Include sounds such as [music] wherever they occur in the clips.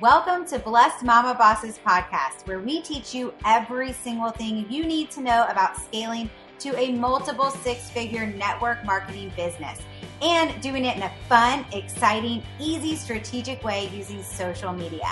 Welcome to Blessed Mama Bosses podcast, where we teach you every single thing you need to know about scaling to a multiple six figure network marketing business and doing it in a fun, exciting, easy, strategic way using social media.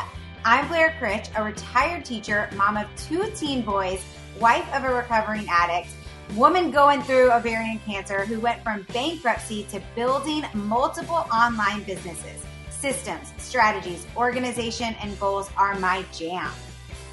I'm Blair Critch, a retired teacher, mom of two teen boys, wife of a recovering addict, woman going through ovarian cancer who went from bankruptcy to building multiple online businesses systems, strategies, organization, and goals are my jam.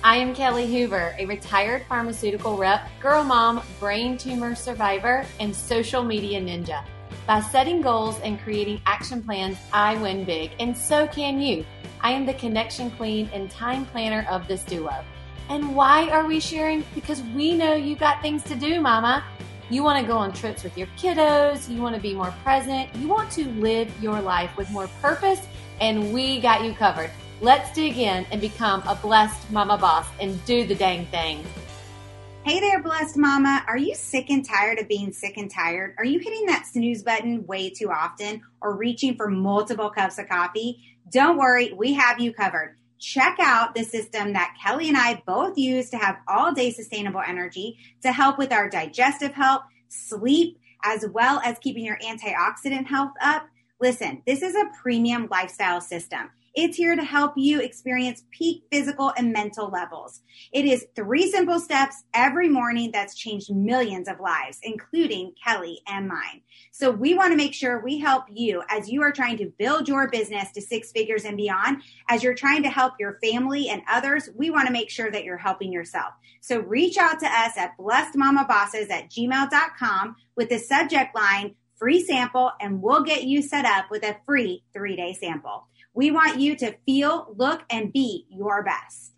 I am Kelly Hoover, a retired pharmaceutical rep, girl mom, brain tumor survivor, and social media ninja. By setting goals and creating action plans, I win big, and so can you. I am the connection queen and time planner of this duo. And why are we sharing? Because we know you got things to do, mama. You want to go on trips with your kiddos. You want to be more present. You want to live your life with more purpose, and we got you covered. Let's dig in and become a blessed mama boss and do the dang thing. Hey there, blessed mama. Are you sick and tired of being sick and tired? Are you hitting that snooze button way too often or reaching for multiple cups of coffee? Don't worry, we have you covered check out the system that Kelly and I both use to have all day sustainable energy to help with our digestive health, sleep, as well as keeping your antioxidant health up. Listen, this is a premium lifestyle system. It's here to help you experience peak physical and mental levels. It is three simple steps every morning that's changed millions of lives, including Kelly and mine. So we want to make sure we help you as you are trying to build your business to six figures and beyond. As you're trying to help your family and others, we want to make sure that you're helping yourself. So reach out to us at blessedmamabosses at gmail.com with the subject line free sample and we'll get you set up with a free three day sample. We want you to feel, look, and be your best.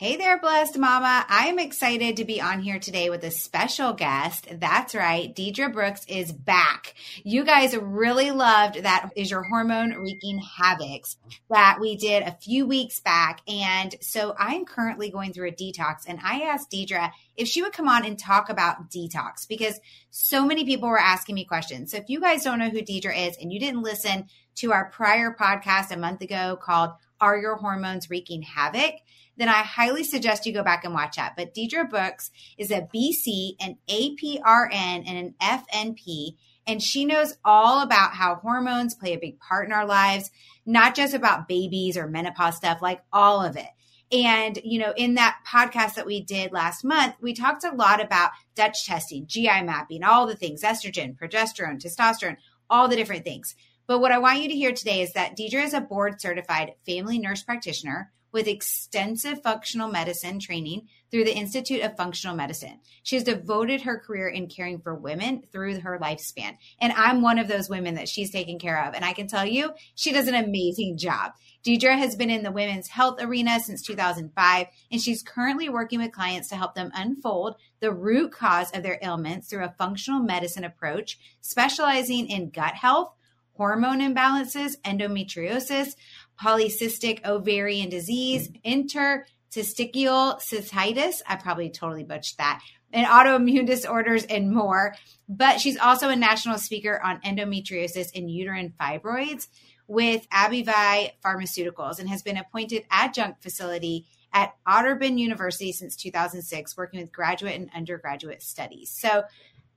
Hey there, blessed mama. I am excited to be on here today with a special guest. That's right. Deidre Brooks is back. You guys really loved that is your hormone wreaking havocs that we did a few weeks back. And so I'm currently going through a detox and I asked Deidre if she would come on and talk about detox because so many people were asking me questions. So if you guys don't know who Deidre is and you didn't listen to our prior podcast a month ago called Are Your Hormones Wreaking Havoc? Then I highly suggest you go back and watch that. But Deidre Brooks is a BC, an APRN, and an FNP. And she knows all about how hormones play a big part in our lives, not just about babies or menopause stuff, like all of it. And, you know, in that podcast that we did last month, we talked a lot about Dutch testing, GI mapping, all the things estrogen, progesterone, testosterone, all the different things. But what I want you to hear today is that Deidre is a board certified family nurse practitioner with extensive functional medicine training through the Institute of Functional Medicine. She has devoted her career in caring for women through her lifespan. And I'm one of those women that she's taking care of. And I can tell you, she does an amazing job. Deidre has been in the women's health arena since 2005, and she's currently working with clients to help them unfold the root cause of their ailments through a functional medicine approach, specializing in gut health, hormone imbalances, endometriosis, polycystic ovarian disease, mm-hmm. interstitial cystitis. I probably totally butchered that. And autoimmune disorders and more. But she's also a national speaker on endometriosis and uterine fibroids with AbbVie Pharmaceuticals and has been appointed adjunct facility at Otterbein University since 2006, working with graduate and undergraduate studies. So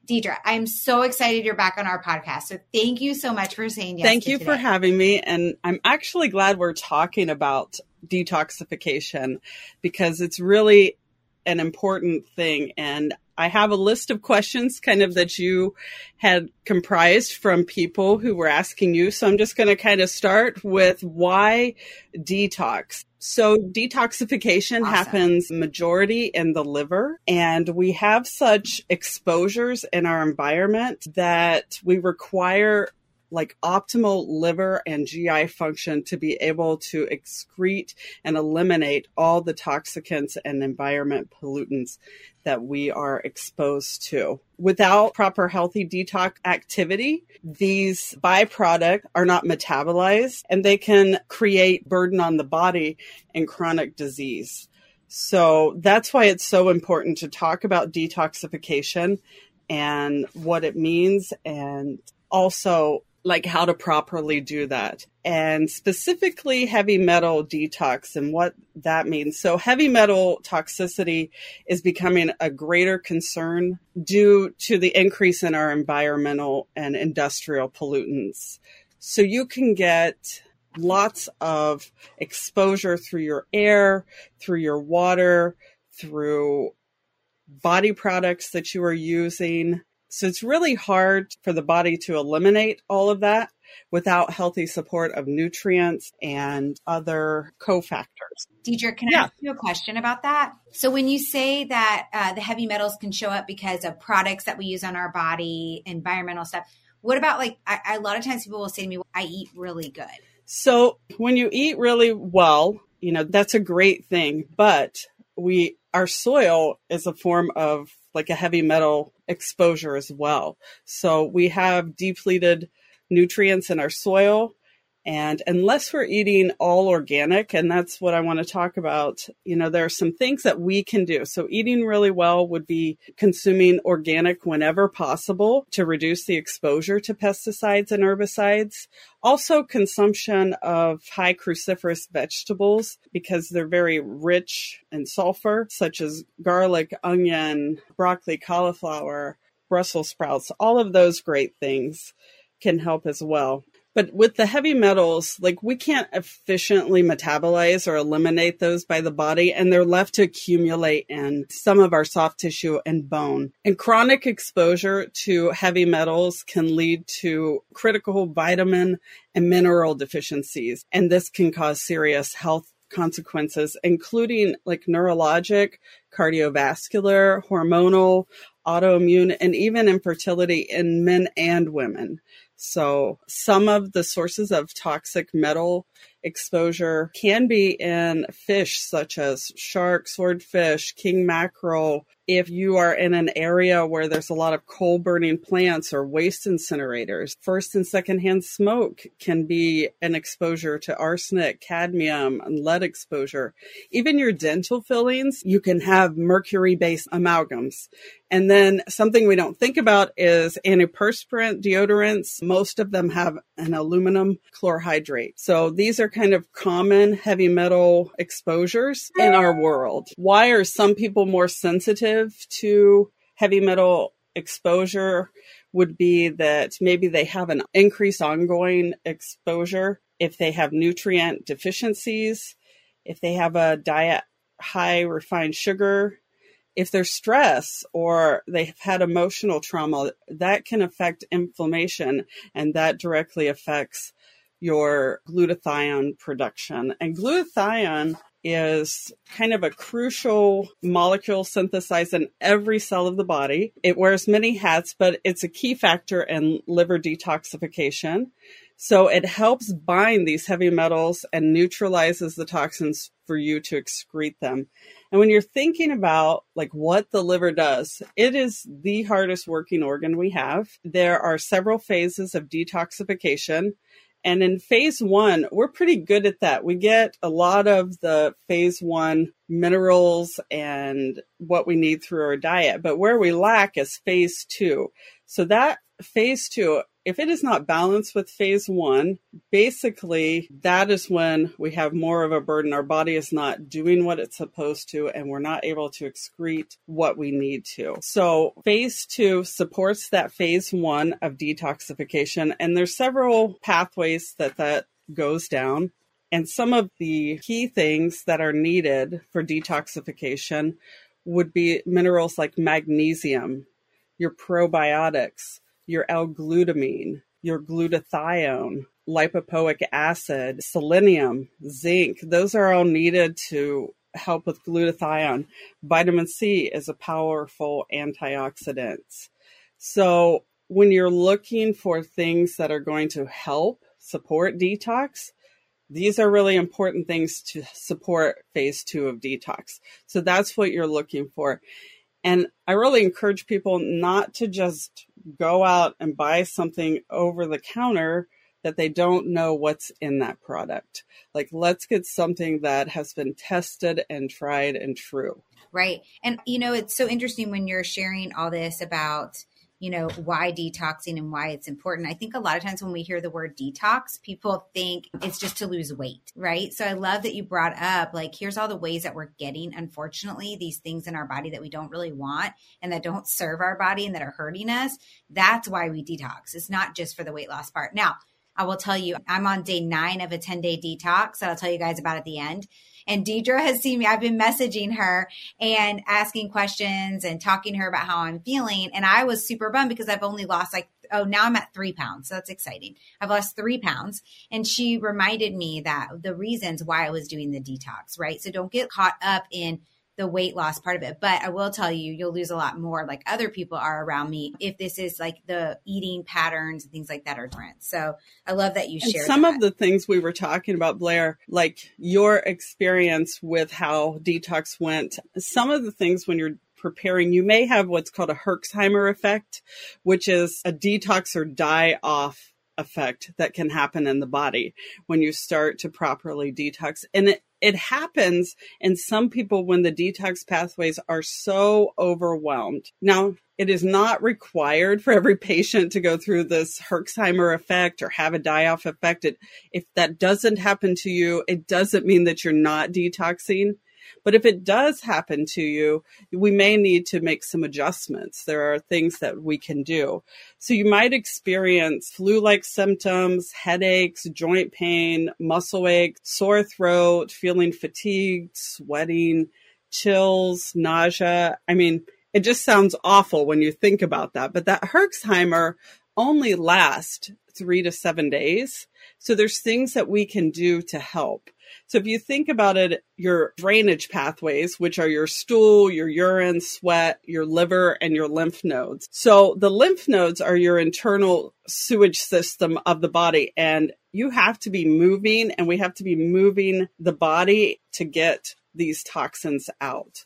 Deidre, I'm so excited you're back on our podcast. So thank you so much for saying yes. Thank you today. for having me. And I'm actually glad we're talking about detoxification because it's really an important thing. And I have a list of questions kind of that you had comprised from people who were asking you. So I'm just going to kind of start with why detox? So detoxification awesome. happens majority in the liver and we have such exposures in our environment that we require like optimal liver and GI function to be able to excrete and eliminate all the toxicants and environment pollutants that we are exposed to. Without proper healthy detox activity, these byproducts are not metabolized and they can create burden on the body and chronic disease. So that's why it's so important to talk about detoxification and what it means and also like how to properly do that and specifically heavy metal detox and what that means. So heavy metal toxicity is becoming a greater concern due to the increase in our environmental and industrial pollutants. So you can get lots of exposure through your air, through your water, through body products that you are using. So it's really hard for the body to eliminate all of that without healthy support of nutrients and other cofactors. Deidre, can yeah. I ask you a question about that? So, when you say that uh, the heavy metals can show up because of products that we use on our body, environmental stuff, what about like I, a lot of times people will say to me, I eat really good. So, when you eat really well, you know, that's a great thing, but we, our soil is a form of like a heavy metal exposure as well. So, we have depleted nutrients in our soil. And unless we're eating all organic, and that's what I want to talk about, you know, there are some things that we can do. So eating really well would be consuming organic whenever possible to reduce the exposure to pesticides and herbicides. Also consumption of high cruciferous vegetables because they're very rich in sulfur, such as garlic, onion, broccoli, cauliflower, Brussels sprouts, all of those great things can help as well. But with the heavy metals, like we can't efficiently metabolize or eliminate those by the body, and they're left to accumulate in some of our soft tissue and bone. And chronic exposure to heavy metals can lead to critical vitamin and mineral deficiencies, and this can cause serious health consequences, including like neurologic, cardiovascular, hormonal, autoimmune, and even infertility in men and women. So some of the sources of toxic metal exposure can be in fish such as shark, swordfish, king mackerel. If you are in an area where there's a lot of coal burning plants or waste incinerators, first and second hand smoke can be an exposure to arsenic, cadmium, and lead exposure. Even your dental fillings, you can have mercury based amalgams. And then something we don't think about is antiperspirant deodorants. Most of them have an aluminum chlorhydrate. So these are kind of common heavy metal exposures in our world. Why are some people more sensitive to heavy metal exposure? Would be that maybe they have an increased ongoing exposure if they have nutrient deficiencies, if they have a diet high refined sugar, if there's stress or they've had emotional trauma, that can affect inflammation and that directly affects your glutathione production. And glutathione is kind of a crucial molecule synthesized in every cell of the body. It wears many hats, but it's a key factor in liver detoxification. So it helps bind these heavy metals and neutralizes the toxins for you to excrete them. And when you're thinking about like what the liver does, it is the hardest working organ we have. There are several phases of detoxification. And in phase one, we're pretty good at that. We get a lot of the phase one minerals and what we need through our diet. But where we lack is phase two. So that phase two, if it is not balanced with phase one, basically that is when we have more of a burden. Our body is not doing what it's supposed to, and we're not able to excrete what we need to. So phase two supports that phase one of detoxification, and there's several pathways that that goes down. And some of the key things that are needed for detoxification would be minerals like magnesium, your probiotics, your L-glutamine, your glutathione, lipoic acid, selenium, zinc. Those are all needed to help with glutathione. Vitamin C is a powerful antioxidant. So when you're looking for things that are going to help support detox, these are really important things to support phase two of detox. So that's what you're looking for. And I really encourage people not to just go out and buy something over the counter that they don't know what's in that product. Like, let's get something that has been tested and tried and true. Right. And, you know, it's so interesting when you're sharing all this about, you know, why detoxing and why it's important. I think a lot of times when we hear the word detox, people think it's just to lose weight, right? So I love that you brought up like, here's all the ways that we're getting, unfortunately, these things in our body that we don't really want and that don't serve our body and that are hurting us. That's why we detox. It's not just for the weight loss part. Now, I will tell you, I'm on day nine of a 10 day detox that I'll tell you guys about at the end. And Deidre has seen me. I've been messaging her and asking questions and talking to her about how I'm feeling. And I was super bummed because I've only lost like, oh, now I'm at three pounds. So that's exciting. I've lost three pounds. And she reminded me that the reasons why I was doing the detox, right? So don't get caught up in the weight loss part of it. But I will tell you, you'll lose a lot more like other people are around me if this is like the eating patterns and things like that are different. So I love that you shared some that. of the things we were talking about, Blair, like your experience with how detox went. Some of the things when you're preparing, you may have what's called a Herxheimer effect, which is a detox or die off effect that can happen in the body when you start to properly detox. And it, it happens in some people when the detox pathways are so overwhelmed. Now, it is not required for every patient to go through this Herxheimer effect or have a die off effect. It, if that doesn't happen to you, it doesn't mean that you're not detoxing. But if it does happen to you, we may need to make some adjustments. There are things that we can do. So you might experience flu like symptoms, headaches, joint pain, muscle ache, sore throat, feeling fatigued, sweating, chills, nausea. I mean, it just sounds awful when you think about that. But that Herxheimer only last three to seven days. So there's things that we can do to help. So if you think about it, your drainage pathways, which are your stool, your urine, sweat, your liver, and your lymph nodes. So the lymph nodes are your internal sewage system of the body. And you have to be moving and we have to be moving the body to get these toxins out.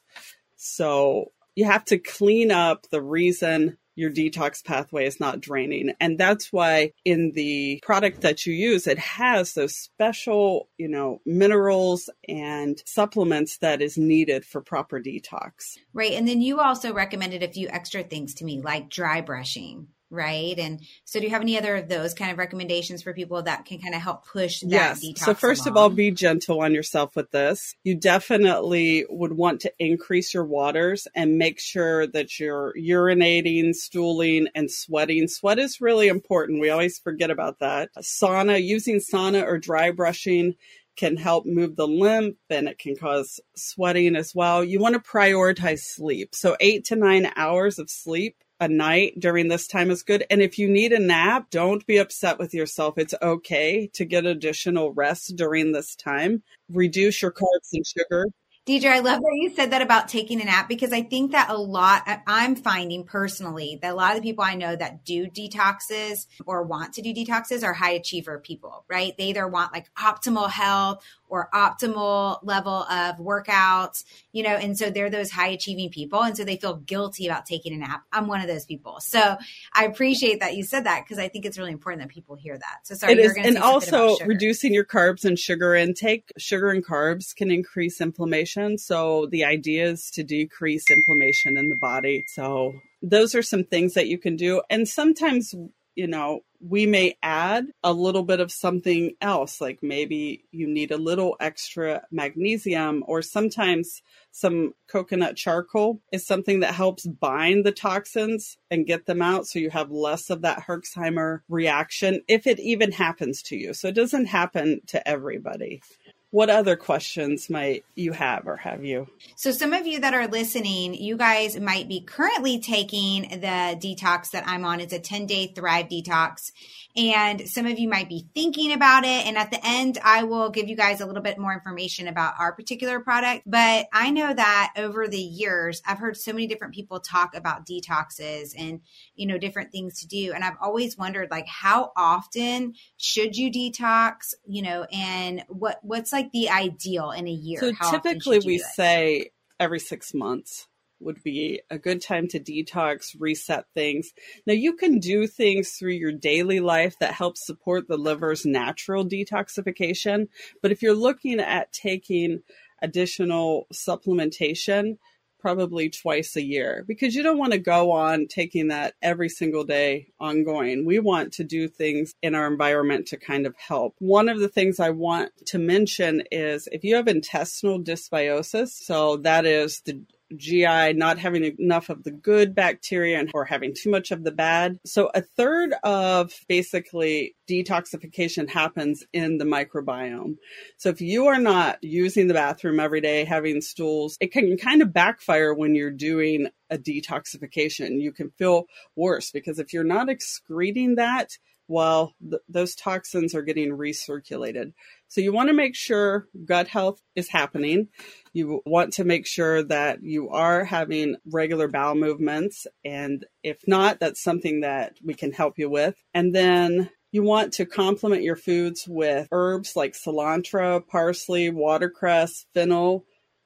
So you have to clean up the reason your detox pathway is not draining. And that's why in the product that you use, it has those special, you know, minerals and supplements that is needed for proper detox. Right. And then you also recommended a few extra things to me, like dry brushing right? And so, do you have any other of those kind of recommendations for people that can kind of help push that yes. So, first along? of all, be gentle on yourself with this. You definitely would want to increase your waters and make sure that you're urinating, stooling, and sweating. Sweat is really important. We always forget about that. Sauna, using sauna or dry brushing can help move the lymph and it can cause sweating as well. You want to prioritize sleep. So, eight to nine hours of sleep a night during this time is good. And if you need a nap, don't be upset with yourself. It's okay to get additional rest during this time. Reduce your carbs and sugar. Deidre, I love that you said that about taking a nap because I think that a lot, I'm finding personally that a lot of the people I know that do detoxes or want to do detoxes are high achiever people, right? They either want like optimal health or optimal level of workouts, you know, and so they're those high achieving people. And so they feel guilty about taking a nap. I'm one of those people. So I appreciate that you said that because I think it's really important that people hear that. So sorry, it is, and also reducing your carbs and sugar intake. Sugar and carbs can increase inflammation. So the idea is to decrease inflammation in the body. So those are some things that you can do. And sometimes you know, we may add a little bit of something else, like maybe you need a little extra magnesium, or sometimes some coconut charcoal is something that helps bind the toxins and get them out so you have less of that Herxheimer reaction if it even happens to you. So it doesn't happen to everybody what other questions might you have or have you? So, some of you that are listening, you guys might be currently taking the detox that I'm on. It's a 10 day Thrive detox. And some of you might be thinking about it. And at the end, I will give you guys a little bit more information about our particular product. But I know that over the years, I've heard so many different people talk about detoxes and, you know, different things to do. And I've always wondered, like, how often should you detox, you know, and what, what's like the ideal in a year? So typically we say every six months would be a good time to detox, reset things. Now, you can do things through your daily life that help support the liver's natural detoxification. But if you're looking at taking additional supplementation, probably twice a year because you don't want to go on taking that every single day ongoing. We want to do things in our environment to kind of help. One of the things I want to mention is if you have intestinal dysbiosis, so that is the GI not having enough of the good bacteria and or having too much of the bad. So a third of basically detoxification happens in the microbiome. So if you are not using the bathroom every day, having stools, it can kind of backfire when you're doing a detoxification. You can feel worse because if you're not excreting that, well, th- those toxins are getting recirculated. So you want to make sure gut health is happening. You want to make sure that you are having regular bowel movements. And if not, that's something that we can help you with. And then you want to complement your foods with herbs like cilantro, parsley, watercress, fennel.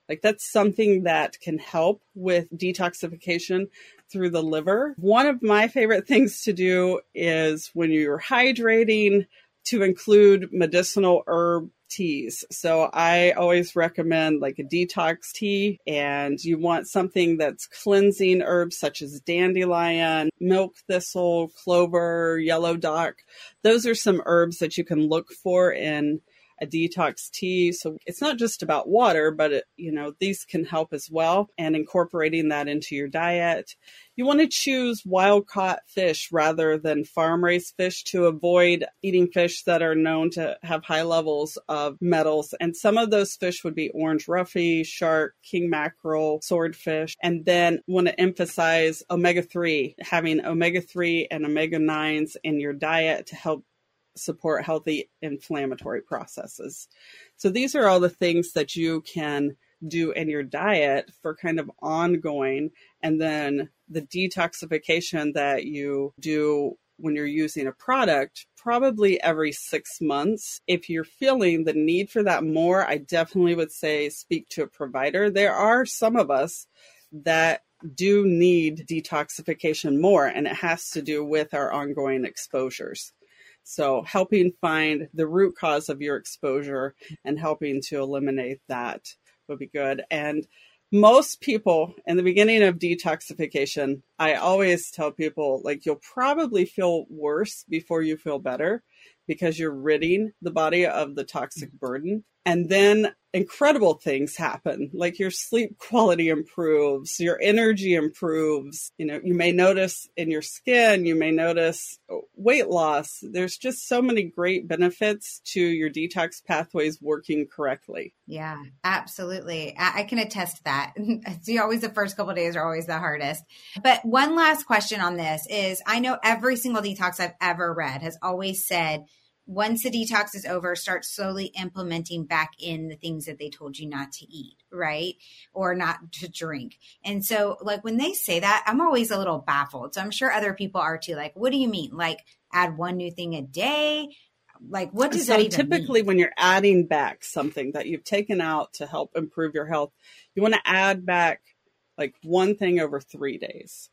Like that's something that can help with detoxification through the liver. One of my favorite things to do is when you're hydrating, to include medicinal herb teas. So I always recommend like a detox tea and you want something that's cleansing herbs such as dandelion, milk thistle, clover, yellow dock. Those are some herbs that you can look for in a detox tea. So it's not just about water, but it, you know, these can help as well and incorporating that into your diet. You want to choose wild caught fish rather than farm raised fish to avoid eating fish that are known to have high levels of metals. And some of those fish would be orange roughy, shark, king mackerel, swordfish. And then want to emphasize omega 3, having omega 3 and omega 9s in your diet to help support healthy inflammatory processes. So these are all the things that you can do in your diet for kind of ongoing and then the detoxification that you do when you're using a product probably every six months. If you're feeling the need for that more, I definitely would say speak to a provider. There are some of us that do need detoxification more, and it has to do with our ongoing exposures. So, helping find the root cause of your exposure and helping to eliminate that would be good. And most people in the beginning of detoxification, I always tell people like you'll probably feel worse before you feel better because you're ridding the body of the toxic mm-hmm. burden. And then incredible things happen, like your sleep quality improves, your energy improves. You know, you may notice in your skin, you may notice weight loss. There's just so many great benefits to your detox pathways working correctly. Yeah, absolutely. I, can attest to that. [laughs] See, always the first couple days are always the hardest. But one last question on this is I know every single detox I've ever read has always said, once the detox is over, start slowly implementing back in the things that they told you not to eat, right? Or not to drink. And so, like, when they say that, I'm always a little baffled. So I'm sure other people are too. Like, what do you mean? Like, add one new thing a day? Like, what does so that typically mean? when you're adding back something that you've taken out to help improve your health, you want to add back like one thing over three days.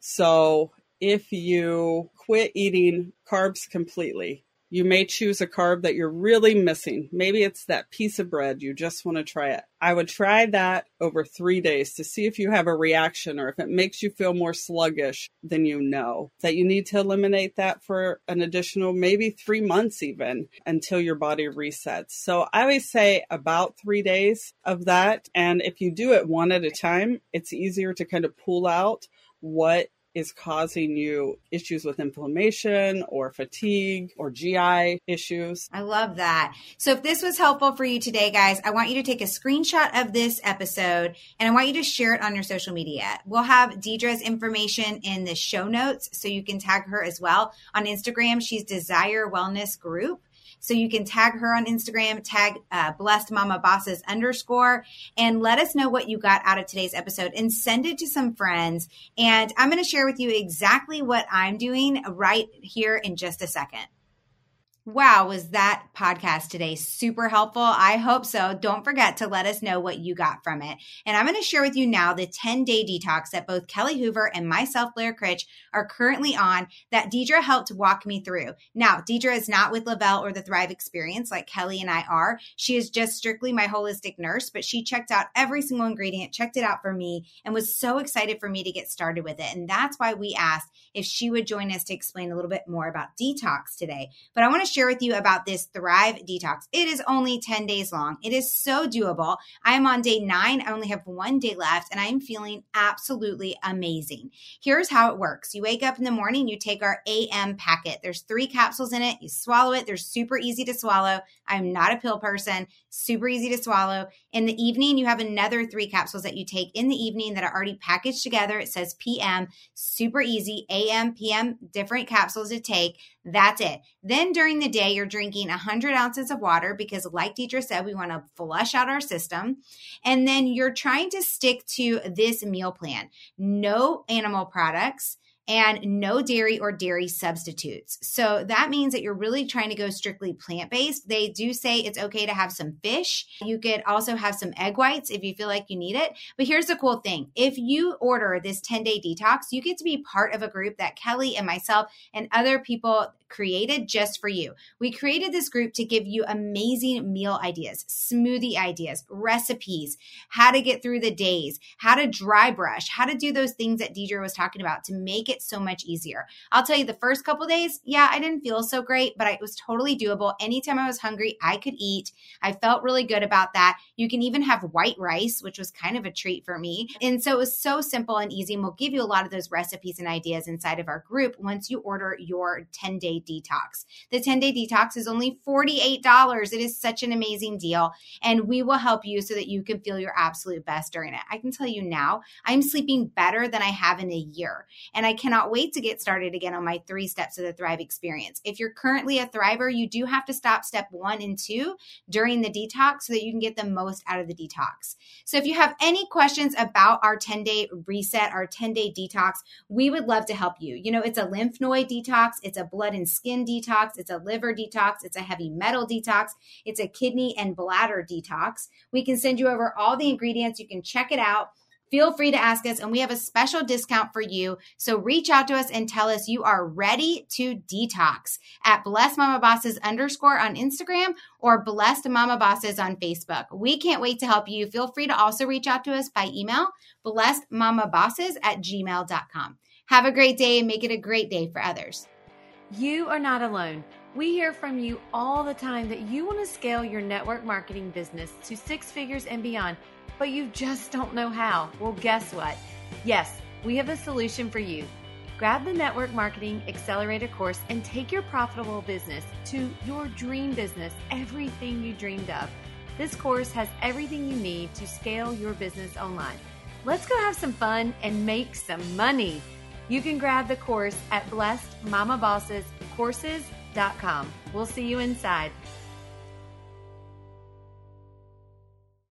So if you quit eating carbs completely, you may choose a carb that you're really missing. Maybe it's that piece of bread. You just want to try it. I would try that over three days to see if you have a reaction or if it makes you feel more sluggish than you know. That you need to eliminate that for an additional maybe three months, even until your body resets. So I always say about three days of that. And if you do it one at a time, it's easier to kind of pull out what is causing you issues with inflammation or fatigue or GI issues. I love that. So if this was helpful for you today, guys, I want you to take a screenshot of this episode and I want you to share it on your social media. We'll have Deidre's information in the show notes so you can tag her as well. On Instagram, she's Desire Wellness Group. So you can tag her on Instagram, tag uh, blessed mama bosses underscore, and let us know what you got out of today's episode and send it to some friends. And I'm going to share with you exactly what I'm doing right here in just a second. Wow, was that podcast today super helpful? I hope so. Don't forget to let us know what you got from it. And I'm going to share with you now the 10 day detox that both Kelly Hoover and myself, Blair Critch, are currently on that Deidre helped walk me through. Now, Deidre is not with Le-Vel or the Thrive Experience like Kelly and I are. She is just strictly my holistic nurse, but she checked out every single ingredient, checked it out for me, and was so excited for me to get started with it. And that's why we asked if she would join us to explain a little bit more about detox today. But I want to share with you about this Thrive Detox. It is only 10 days long. It is so doable. I am on day nine. I only have one day left and I am feeling absolutely amazing. Here's how it works. You wake up in the morning, you take our AM packet. There's three capsules in it. You swallow it. They're super easy to swallow. I'm not a pill person, super easy to swallow. In the evening, you have another three capsules that you take in the evening that are already packaged together. It says PM, super easy, AM, PM, different capsules to take. That's it. Then during the day, you're drinking 100 ounces of water because, like Deidre said, we want to flush out our system. And then you're trying to stick to this meal plan no animal products and no dairy or dairy substitutes. So that means that you're really trying to go strictly plant based. They do say it's okay to have some fish. You could also have some egg whites if you feel like you need it. But here's the cool thing if you order this 10 day detox, you get to be part of a group that Kelly and myself and other people created just for you. We created this group to give you amazing meal ideas, smoothie ideas, recipes, how to get through the days, how to dry brush, how to do those things that Deidre was talking about to make it so much easier. I'll tell you the first couple days, yeah, I didn't feel so great, but it was totally doable. Anytime I was hungry, I could eat. I felt really good about that. You can even have white rice, which was kind of a treat for me. And so it was so simple and easy. And we'll give you a lot of those recipes and ideas inside of our group once you order your 10 day detox. The 10 day detox is only $48. It is such an amazing deal. And we will help you so that you can feel your absolute best during it. I can tell you now, I'm sleeping better than I have in a year. And I cannot wait to get started again on my three steps of the Thrive experience. If you're currently a Thriver, you do have to stop step one and two during the detox so that you can get the most out of the detox. So if you have any questions about our 10 day reset, our 10 day detox, we would love to help you. You know, it's a lymph node detox, it's a blood and skin detox, it's a liver detox, it's a heavy metal detox, it's a kidney and bladder detox. We can send you over all the ingredients. You can check it out. Feel free to ask us and we have a special discount for you. So reach out to us and tell us you are ready to detox at blessed mama bosses underscore on instagram or blessed mama bosses on facebook. We can't wait to help you. Feel free to also reach out to us by email blessed mama bosses at gmail.com have a great day and make it a great day for others you are not alone. We hear from you all the time that you want to scale your network marketing business to six figures and beyond, but you just don't know how. Well, guess what? Yes, we have a solution for you. Grab the Network Marketing Accelerator course and take your profitable business to your dream business, everything you dreamed of. This course has everything you need to scale your business online. Let's go have some fun and make some money. You can grab the course at blessedmamabossescourses.com. We'll see you inside.